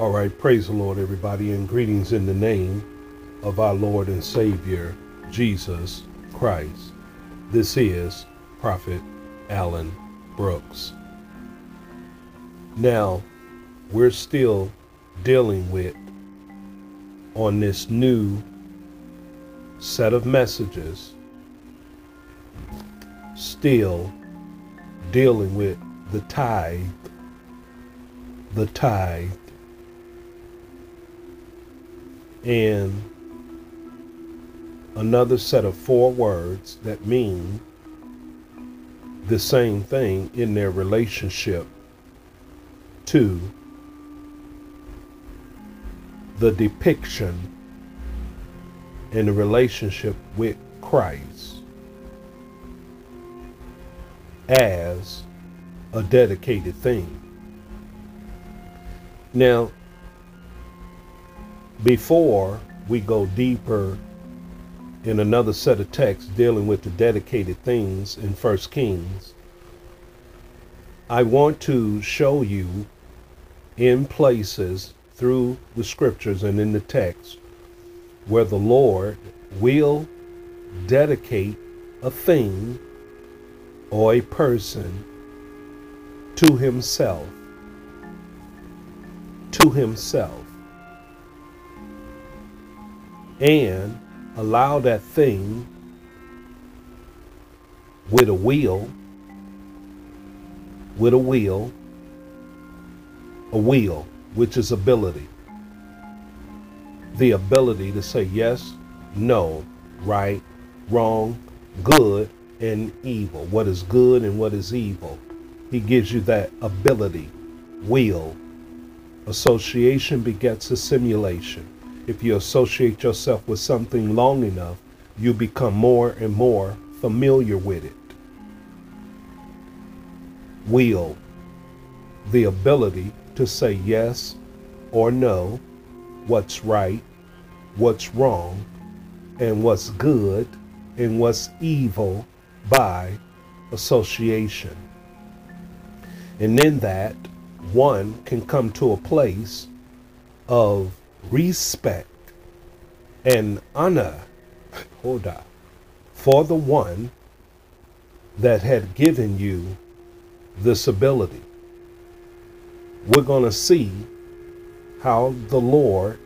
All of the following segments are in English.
All right, praise the Lord, everybody, and greetings in the name of our Lord and Savior, Jesus Christ. This is Prophet Allen Brooks. Now, we're still dealing with on this new set of messages, still dealing with the tithe, the tithe, and another set of four words that mean the same thing in their relationship to the depiction in the relationship with Christ as a dedicated thing. Now, before we go deeper in another set of texts dealing with the dedicated things in First Kings, I want to show you in places through the scriptures and in the text where the Lord will dedicate a thing or a person to himself. To himself and allow that thing with a wheel, with a wheel, a wheel, which is ability. The ability to say yes, no, right, wrong, good, and evil. What is good and what is evil. He gives you that ability, will. Association begets assimilation if you associate yourself with something long enough, you become more and more familiar with it. Will, the ability to say yes or no, what's right, what's wrong, and what's good and what's evil by association. And in that, one can come to a place of respect and honor hold on, for the one that had given you this ability. We're going to see how the Lord,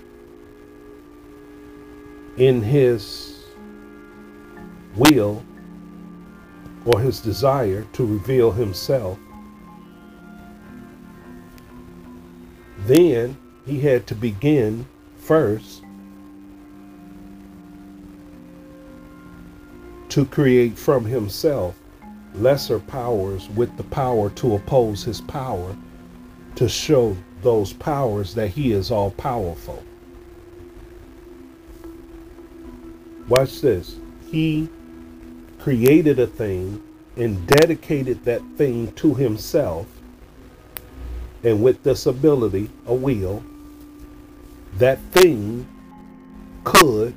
in his will or his desire to reveal himself, then he had to begin first to create from himself lesser powers with the power to oppose his power to show those powers that he is all powerful. Watch this. He created a thing and dedicated that thing to himself. And with this ability, a will, that thing could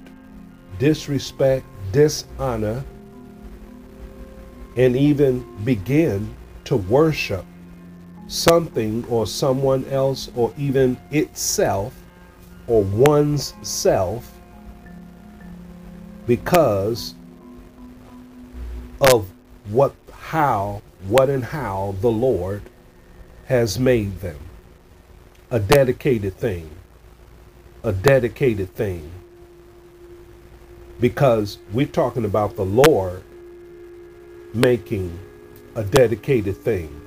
disrespect, dishonor, and even begin to worship something or someone else or even itself or one's self because of what how what and how the Lord has made them. A dedicated thing a dedicated thing. Because we're talking about the Lord making a dedicated thing.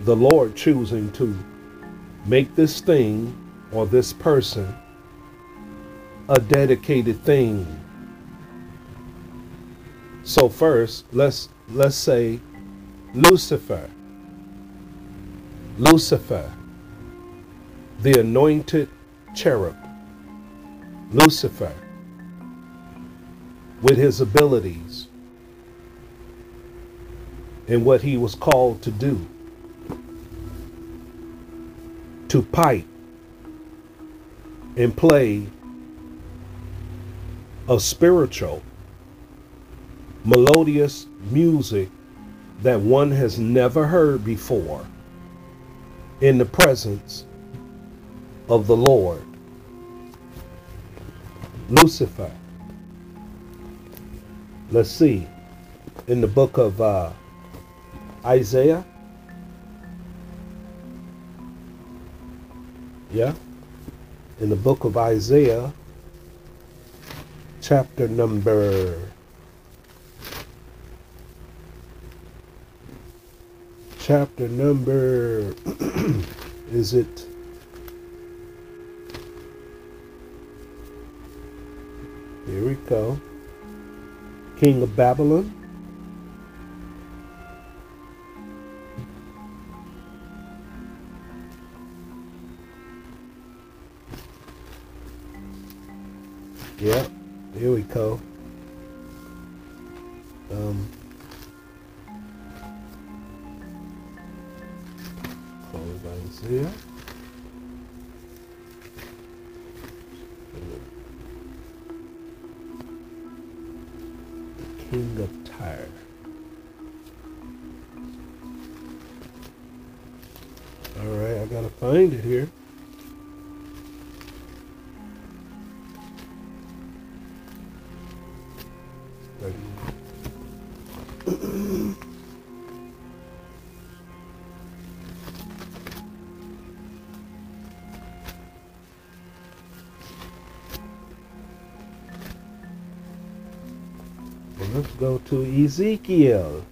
The Lord choosing to make this thing or this person a dedicated thing. So first, let's let's say Lucifer. Lucifer, the anointed cherub, Lucifer, with his abilities and what he was called to do to pipe and play a spiritual, melodious music that one has never heard before in the presence of the Lord. Lucifer. Let's see. In the book of uh, Isaiah. Yeah. In the book of Isaiah, chapter number chapter number is it here we go. King of babylon. Yep, here we go. Um Isaiah. The king of Tyre. All right, I gotta find it here. let's go to Ezekiel.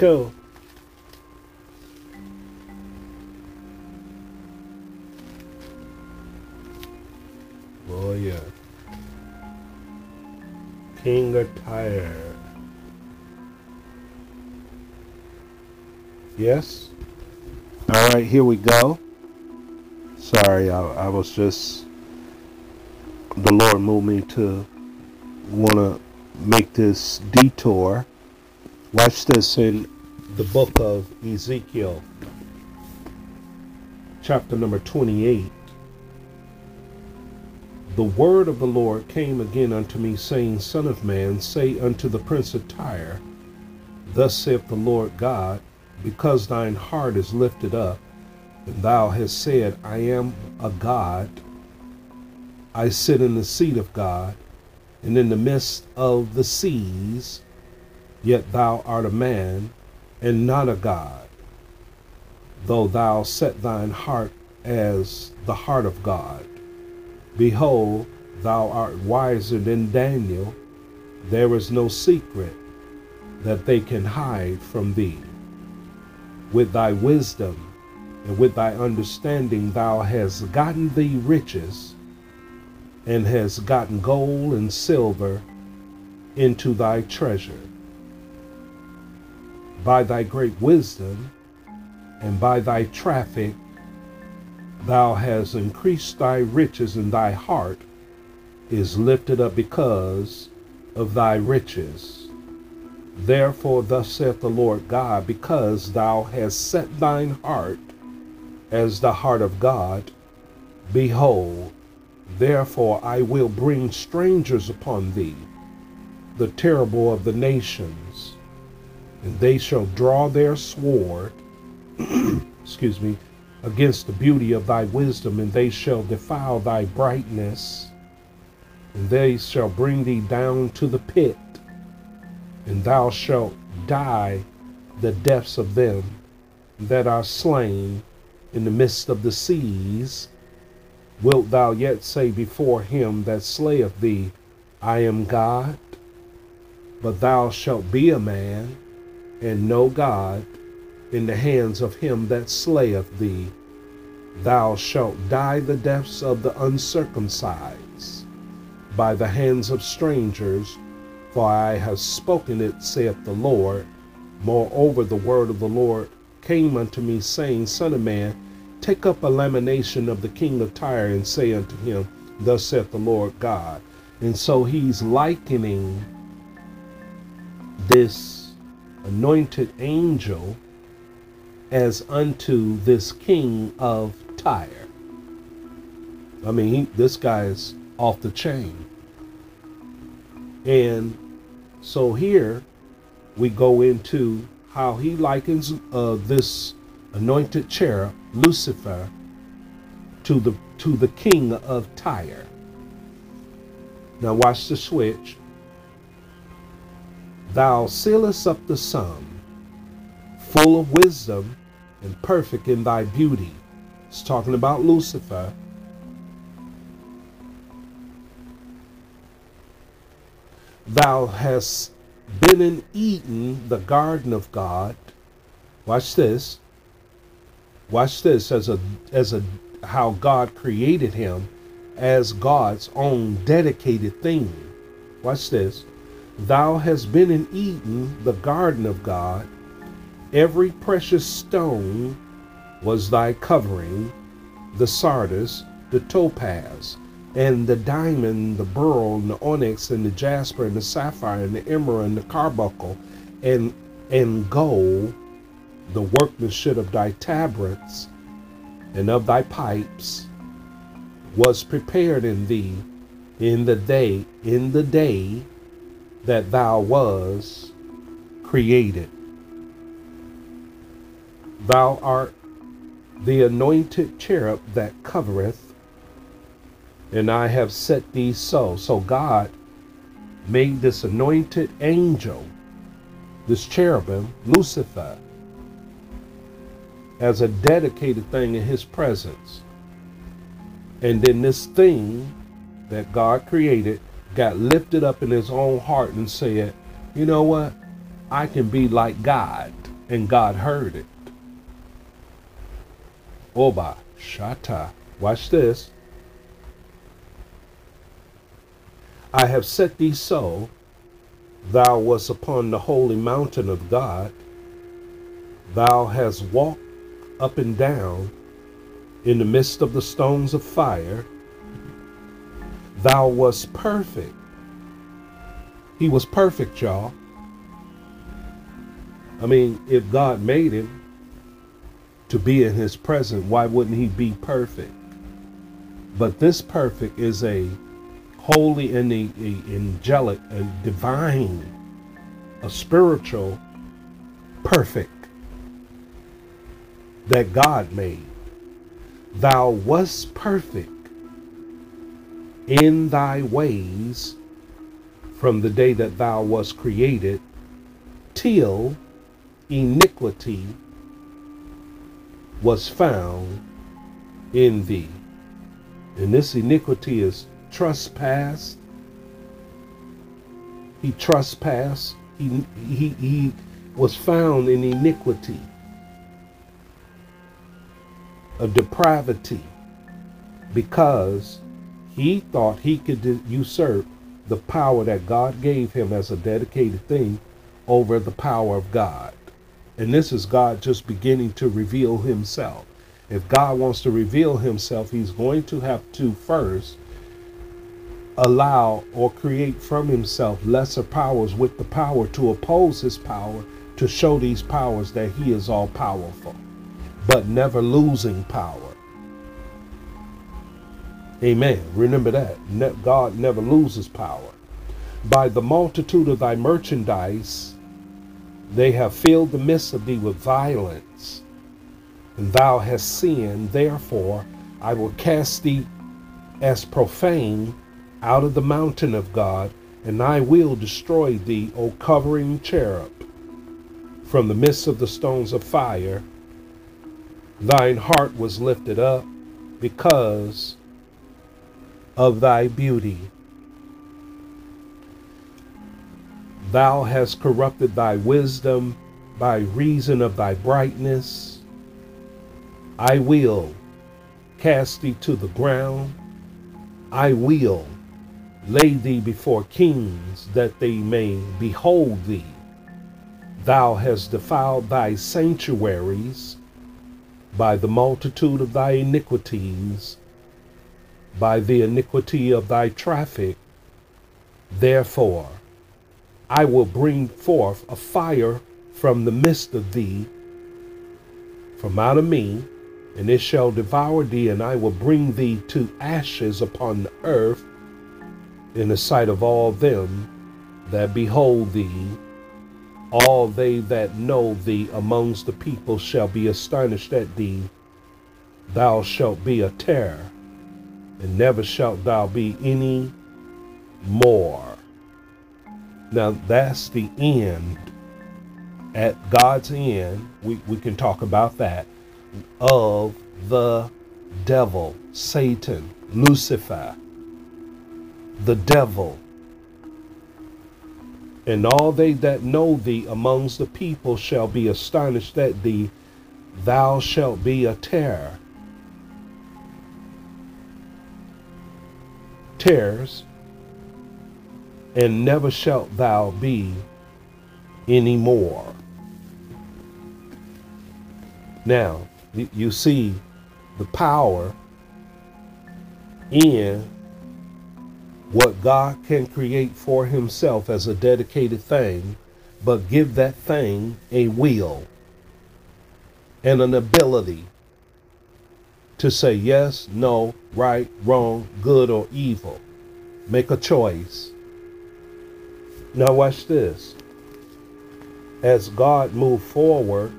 Go. Oh yeah. King of Tyre. Yes? Alright, here we go. Sorry, I, I was just the Lord moved me to wanna make this detour Watch this in the book of Ezekiel, chapter number 28. The word of the Lord came again unto me, saying, Son of man, say unto the prince of Tyre, Thus saith the Lord God, because thine heart is lifted up, and thou hast said, I am a God, I sit in the seat of God, and in the midst of the seas, Yet thou art a man, and not a God, though thou set thine heart as the heart of God. Behold, thou art wiser than Daniel. There is no secret that they can hide from thee. With thy wisdom and with thy understanding, thou hast gotten thee riches and hast gotten gold and silver into thy treasure by thy great wisdom and by thy traffic, thou hast increased thy riches, and thy heart is lifted up because of thy riches. Therefore, thus saith the Lord God, because thou hast set thine heart as the heart of God, behold, therefore I will bring strangers upon thee, the terrible of the nations and they shall draw their sword, excuse me, against the beauty of thy wisdom, and they shall defile thy brightness, and they shall bring thee down to the pit, and thou shalt die the deaths of them that are slain in the midst of the seas. Wilt thou yet say before him that slayeth thee, I am God? But thou shalt be a man and know God in the hands of him that slayeth thee. Thou shalt die the deaths of the uncircumcised by the hands of strangers, for I have spoken it, saith the Lord. Moreover, the word of the Lord came unto me, saying, Son of man, take up a lamination of the king of Tyre, and say unto him, thus saith the Lord God. And so he's likening this anointed angel as unto this king of Tyre. I mean, he, this guy is off the chain. And so here we go into how he likens uh, this anointed cherub, Lucifer, to the to the king of Tyre. Now watch the switch. Thou sealest up the sum, full of wisdom and perfect in thy beauty. It's talking about Lucifer. Thou hast been in Eden, the garden of God. Watch this. Watch this as a as a how God created him as God's own dedicated thing. Watch this. Thou hast been in Eden, the garden of God. Every precious stone was thy covering, the sardius, the topaz, and the diamond, the beryl, and the onyx, and the jasper, and the sapphire, and the emerald, and the carbuncle, and and gold, the workmanship of thy tabrets, and of thy pipes, was prepared in thee in the day in the day that thou was created. Thou art the anointed cherub that covereth and I have set thee so. So God made this anointed angel, this cherubim, Lucifer, as a dedicated thing in his presence. And then this thing that God created got lifted up in his own heart and said, you know what? I can be like God. And God heard it. Oba, shata. Watch this. I have set thee so, thou wast upon the holy mountain of God. Thou hast walked up and down in the midst of the stones of fire. Thou wast perfect. He was perfect, y'all. I mean, if God made him to be in his presence, why wouldn't he be perfect? But this perfect is a holy and the angelic and divine, a spiritual, perfect that God made. Thou wast perfect in thy ways from the day that thou wast created till iniquity was found in thee. And this iniquity is trespass. He trespassed. He, he, he was found in iniquity, of depravity, because he thought he could usurp the power that God gave him as a dedicated thing over the power of God. And this is God just beginning to reveal himself. If God wants to reveal himself, he's going to have to first allow or create from himself lesser powers with the power to oppose his power to show these powers that he is all powerful, but never losing power. Amen. Remember that. God never loses power. By the multitude of thy merchandise, they have filled the midst of thee with violence. And thou hast sinned, therefore I will cast thee as profane out of the mountain of God, and I will destroy thee, O covering cherub, from the midst of the stones of fire. Thine heart was lifted up because of thy beauty. Thou hast corrupted thy wisdom by reason of thy brightness. I will cast thee to the ground. I will lay thee before kings that they may behold thee. Thou hast defiled thy sanctuaries by the multitude of thy iniquities. By the iniquity of thy traffic. Therefore, I will bring forth a fire from the midst of thee, from out of me, and it shall devour thee, and I will bring thee to ashes upon the earth in the sight of all them that behold thee. All they that know thee amongst the people shall be astonished at thee. Thou shalt be a terror, and never shalt thou be any more. Now that's the end. At God's end, we, we can talk about that, of the devil, Satan, Lucifer, the devil. And all they that know thee amongst the people shall be astonished at thee. Thou shalt be a terror. Terrors and never shalt thou be any more. Now, you see the power in what God can create for himself as a dedicated thing, but give that thing a will and an ability to say yes, no, right, wrong, good, or evil. Make a choice now, watch this. As God moved forward,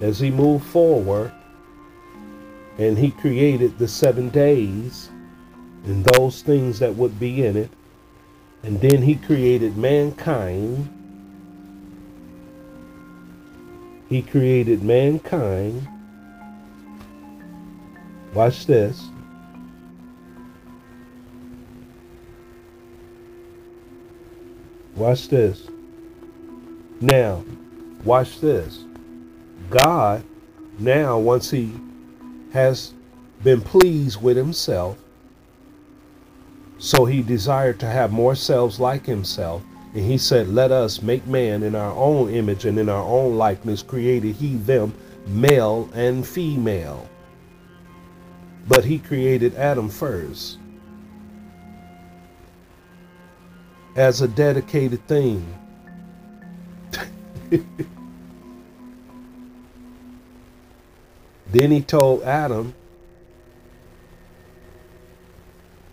as He moved forward, and He created the seven days and those things that would be in it, and then He created mankind. He created mankind. Watch this. Watch this. Now, watch this. God, now, once he has been pleased with himself, so he desired to have more selves like himself. And he said, Let us make man in our own image and in our own likeness, created he them male and female. But he created Adam first. as a dedicated thing. then he told Adam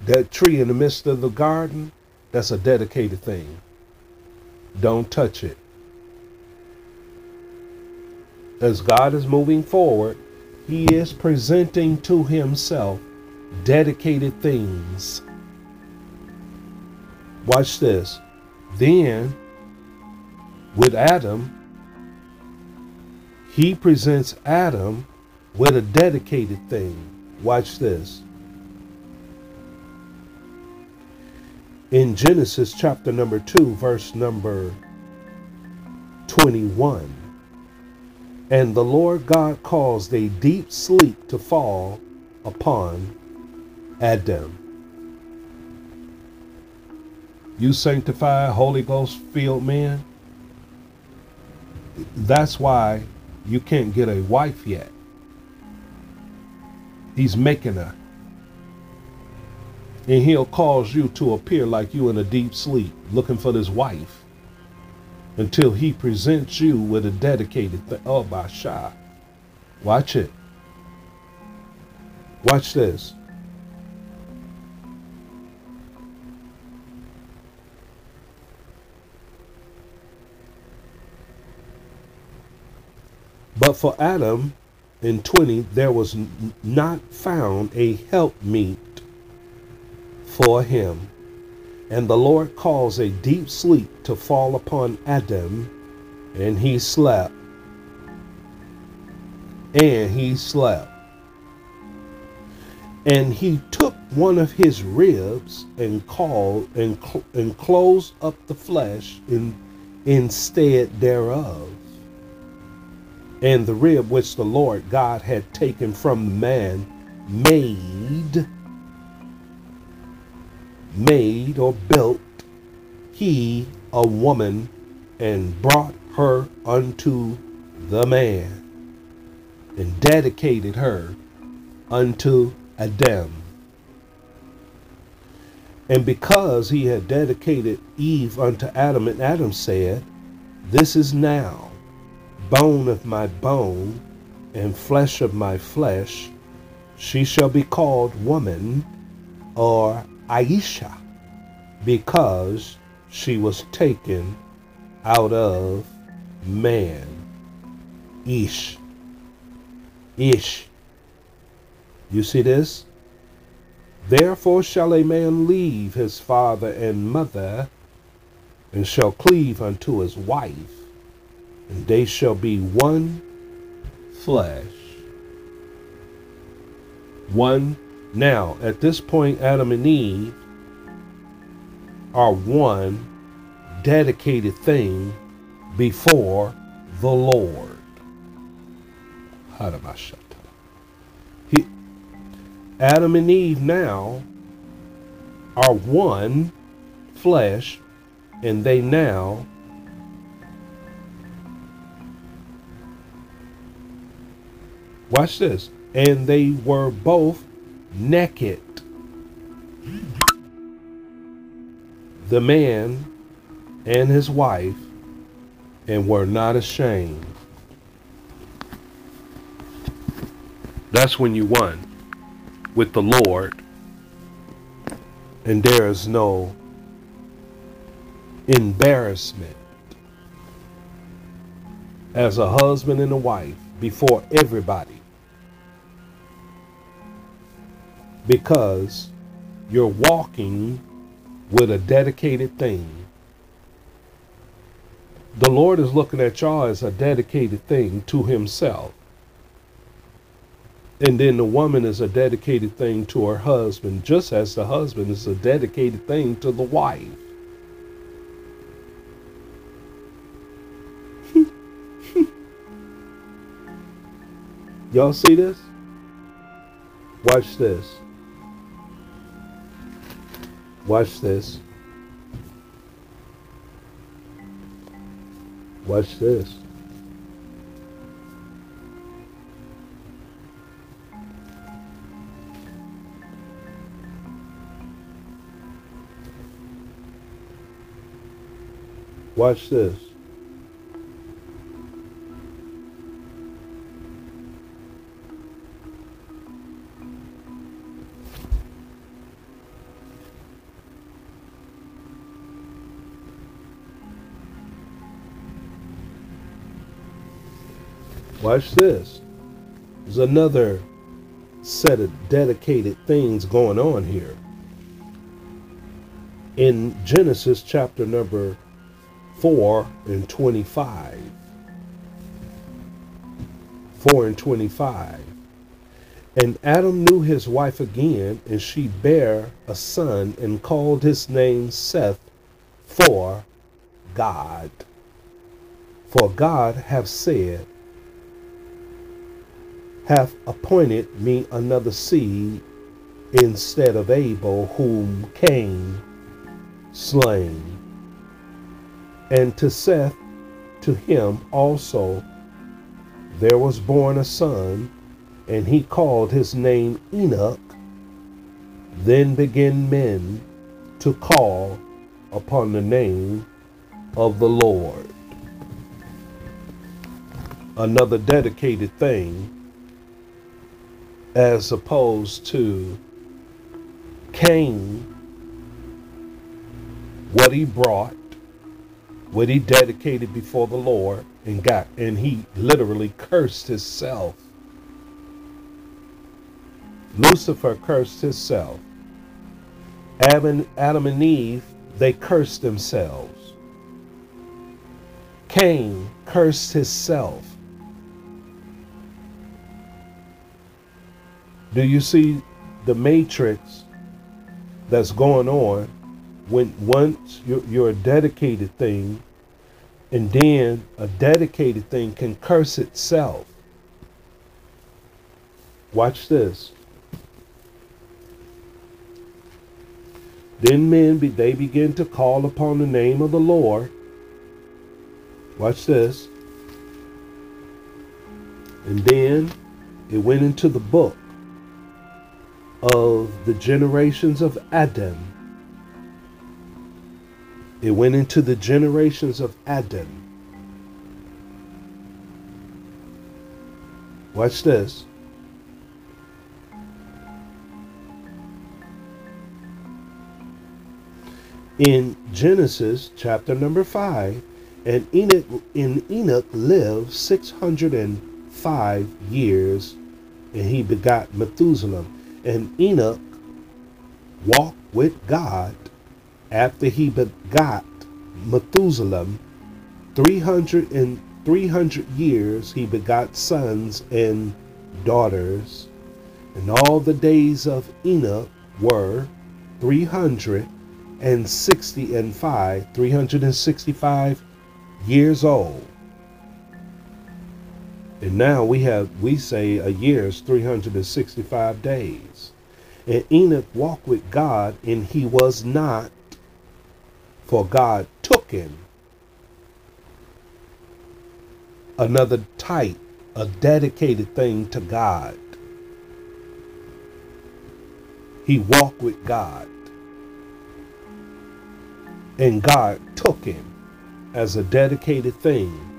that tree in the midst of the garden, that's a dedicated thing. Don't touch it. As God is moving forward, he is presenting to himself dedicated things Watch this. Then, with Adam, he presents Adam with a dedicated thing. Watch this. In Genesis chapter number 2, verse number 21. And the Lord God caused a deep sleep to fall upon Adam you sanctified, Holy Ghost filled men, that's why you can't get a wife yet. He's making her. And he'll cause you to appear like you in a deep sleep, looking for this wife, until he presents you with a dedicated thing. Oh. Watch it. Watch this. But for Adam in 20, there was not found a helpmeet for him. And the Lord caused a deep sleep to fall upon Adam, and he slept. And he slept. And he took one of his ribs and called and, and closed up the flesh in, instead thereof and the rib which the Lord God had taken from the man made, made or built he a woman and brought her unto the man and dedicated her unto Adam. And because he had dedicated Eve unto Adam, and Adam said, This is now bone of my bone and flesh of my flesh. She shall be called woman or Aisha because she was taken out of man. Ish. Ish. You see this? Therefore shall a man leave his father and mother, and shall cleave unto his wife, and they shall be one flesh. One. Now, at this point, Adam and Eve are one dedicated thing before the Lord. He, Adam and Eve now are one flesh, and they now watch this, and they were both naked. The man and his wife, and were not ashamed. That's when you won with the Lord, and there is no embarrassment as a husband and a wife before everybody because you're walking with a dedicated thing. The Lord is looking at y'all as a dedicated thing to Himself. And then the woman is a dedicated thing to her husband, just as the husband is a dedicated thing to the wife. Y'all see this? Watch this. Watch this. Watch this. Watch this. Watch this. There's another set of dedicated things going on here. In Genesis chapter number 4 and 25. 4 and 25. And Adam knew his wife again, and she bare a son, and called his name Seth, for God. For God have said, hath appointed me another seed instead of Abel, whom Cain slain. And to Seth, to him also, there was born a son, and he called his name Enoch. Then began men to call upon the name of the Lord. Another dedicated thing, as opposed to Cain, what he brought what he dedicated before the Lord and got, and he literally cursed himself. Lucifer cursed himself. Adam, Adam and Eve, they cursed themselves. Cain cursed himself. Do you see the matrix that's going on when once you're, you're a dedicated thing, and then a dedicated thing can curse itself. Watch this. Then men be, they begin to call upon the name of the Lord. Watch this. And then it went into the book. Of the generations of Adam. It went into the generations of Adam. Watch this. In Genesis chapter number 5, and Enoch, in Enoch lived 605 years, and he begot Methuselah. And Enoch walked with God after he begot Methuselah 300 and 300 years he begot sons and daughters and all the days of Enoch were 360 and 5 365 years old. And now we have, we say a year is 365 days. And Enoch walked with God, and he was not, for God took him. Another type, a dedicated thing to God. He walked with God. And God took him as a dedicated thing.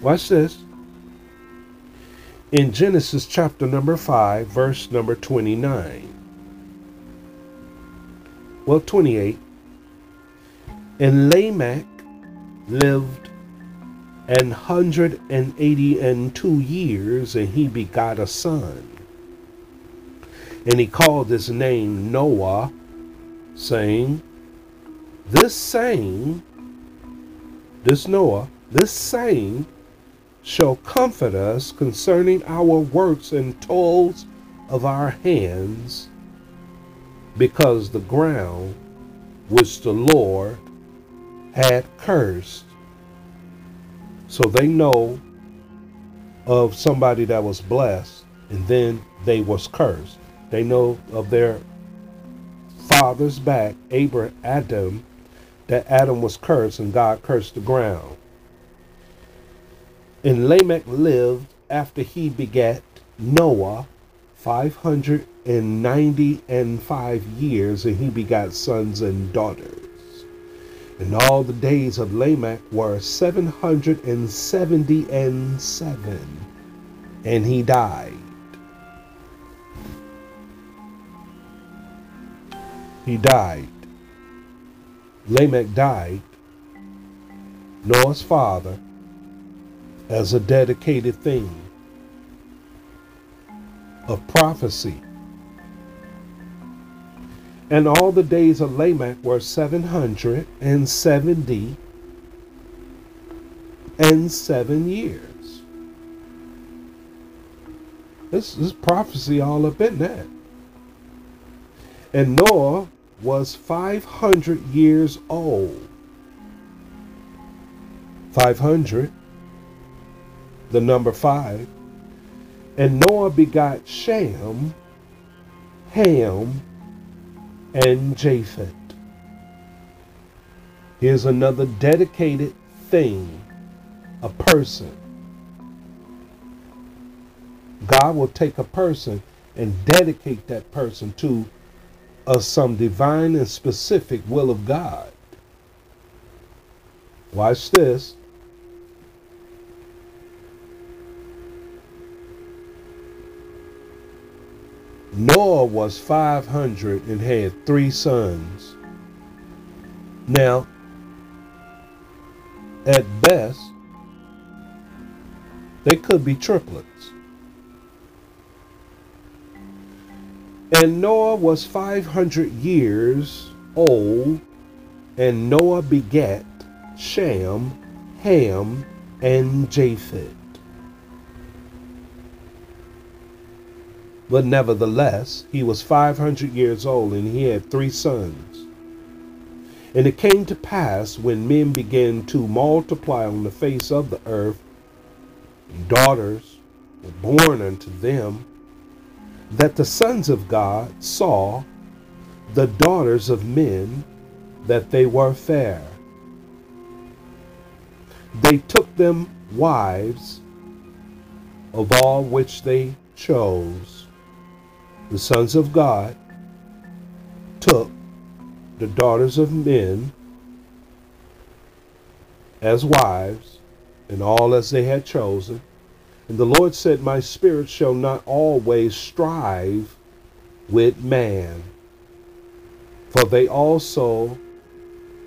Watch this. In Genesis chapter number 5, verse number 29. Well, 28. And Lamech lived an hundred and eighty and two years, and he begot a son. And he called his name Noah, saying, this same, this Noah, this saying shall comfort us concerning our works and toils of our hands, because the ground which the Lord had cursed. So they know of somebody that was blessed and then they was cursed. They know of their father's back, Abraham, Adam, that Adam was cursed and God cursed the ground. And Lamech lived after he begat Noah 590 and five years, and he begat sons and daughters. And all the days of Lamech were 770 and seven, and he died. He died. Lamech died, Noah's father, as a dedicated thing of prophecy. And all the days of Lamech were 770 and seven years. This is prophecy all up in that. And Noah was 500 years old. 500, the number 5. And Noah begot Shem, Ham, and Japheth. Here's another dedicated thing, a person. God will take a person and dedicate that person to of some divine and specific will of God. Watch this. Noah was 500 and had three sons. Now, at best, they could be triplets. And Noah was 500 years old, and Noah begat Shem, Ham, and Japheth. But nevertheless, he was 500 years old, and he had three sons. And it came to pass when men began to multiply on the face of the earth, daughters were born unto them that the sons of God saw the daughters of men that they were fair. They took them wives of all which they chose, the sons of God took the daughters of men as wives, and all as they had chosen. And the Lord said, My spirit shall not always strive with man, for they also,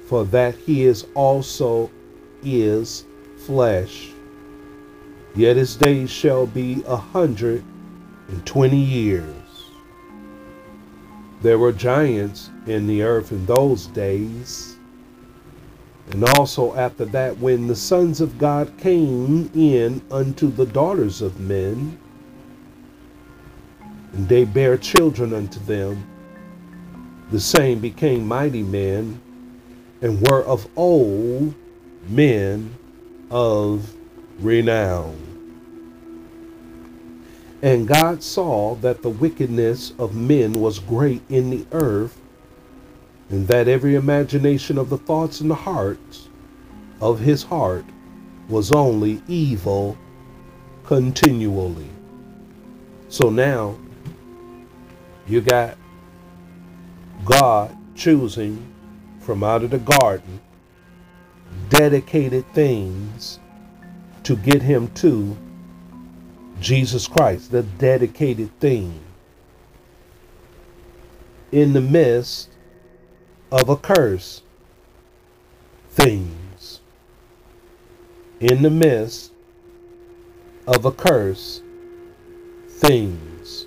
for that he is also is flesh. Yet his days shall be a hundred and twenty years. There were giants in the earth in those days. And also after that, when the sons of God came in unto the daughters of men, and they bare children unto them, the same became mighty men, and were of old men of renown. And God saw that the wickedness of men was great in the earth, and that every imagination of the thoughts and the hearts of his heart was only evil continually. So now you got God choosing from out of the garden dedicated things to get him to Jesus Christ, the dedicated thing, in the midst of a curse, things, in the midst of a curse, things.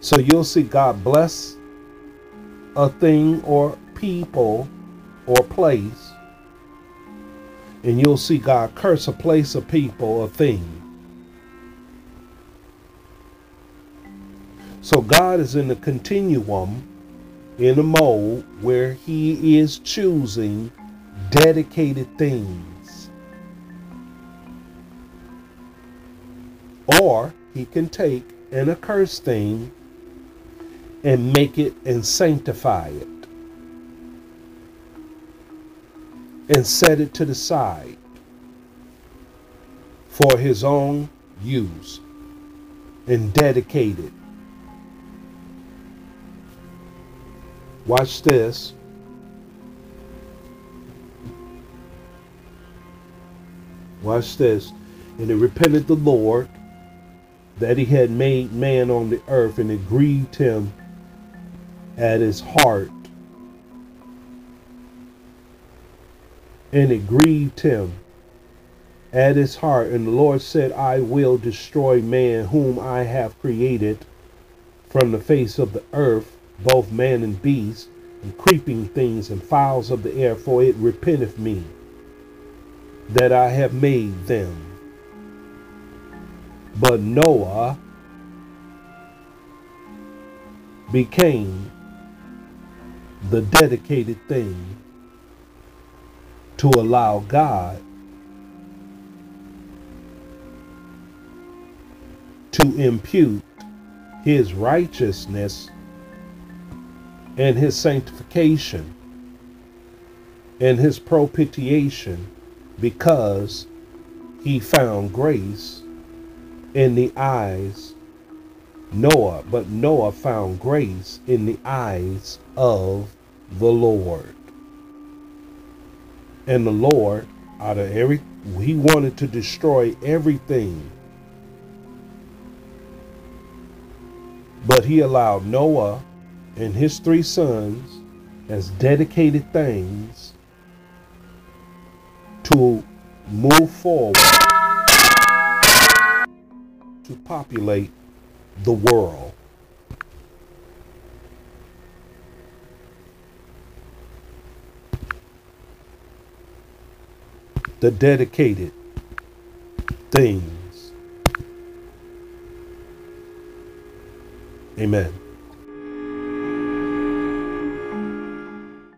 So you'll see God bless a thing or people or place and you'll see God curse a place, a people, a thing. So God is in the continuum, in a mode where He is choosing dedicated things. Or He can take an accursed thing and make it and sanctify it. And set it to the side for his own use and dedicate it. Watch this. Watch this. And it repented the Lord that he had made man on the earth, and it grieved him at his heart and it grieved him at his heart. And the Lord said, I will destroy man whom I have created from the face of the earth, both man and beast, and creeping things and fowls of the air, for it repenteth me that I have made them. But Noah became the dedicated thing to allow God to impute his righteousness and his sanctification and his propitiation because he found grace in the eyes Noah, but Noah found grace in the eyes of the Lord and the Lord out of every he wanted to destroy everything. But he allowed Noah and his three sons as dedicated things to move forward to populate the world. The dedicated things. Amen.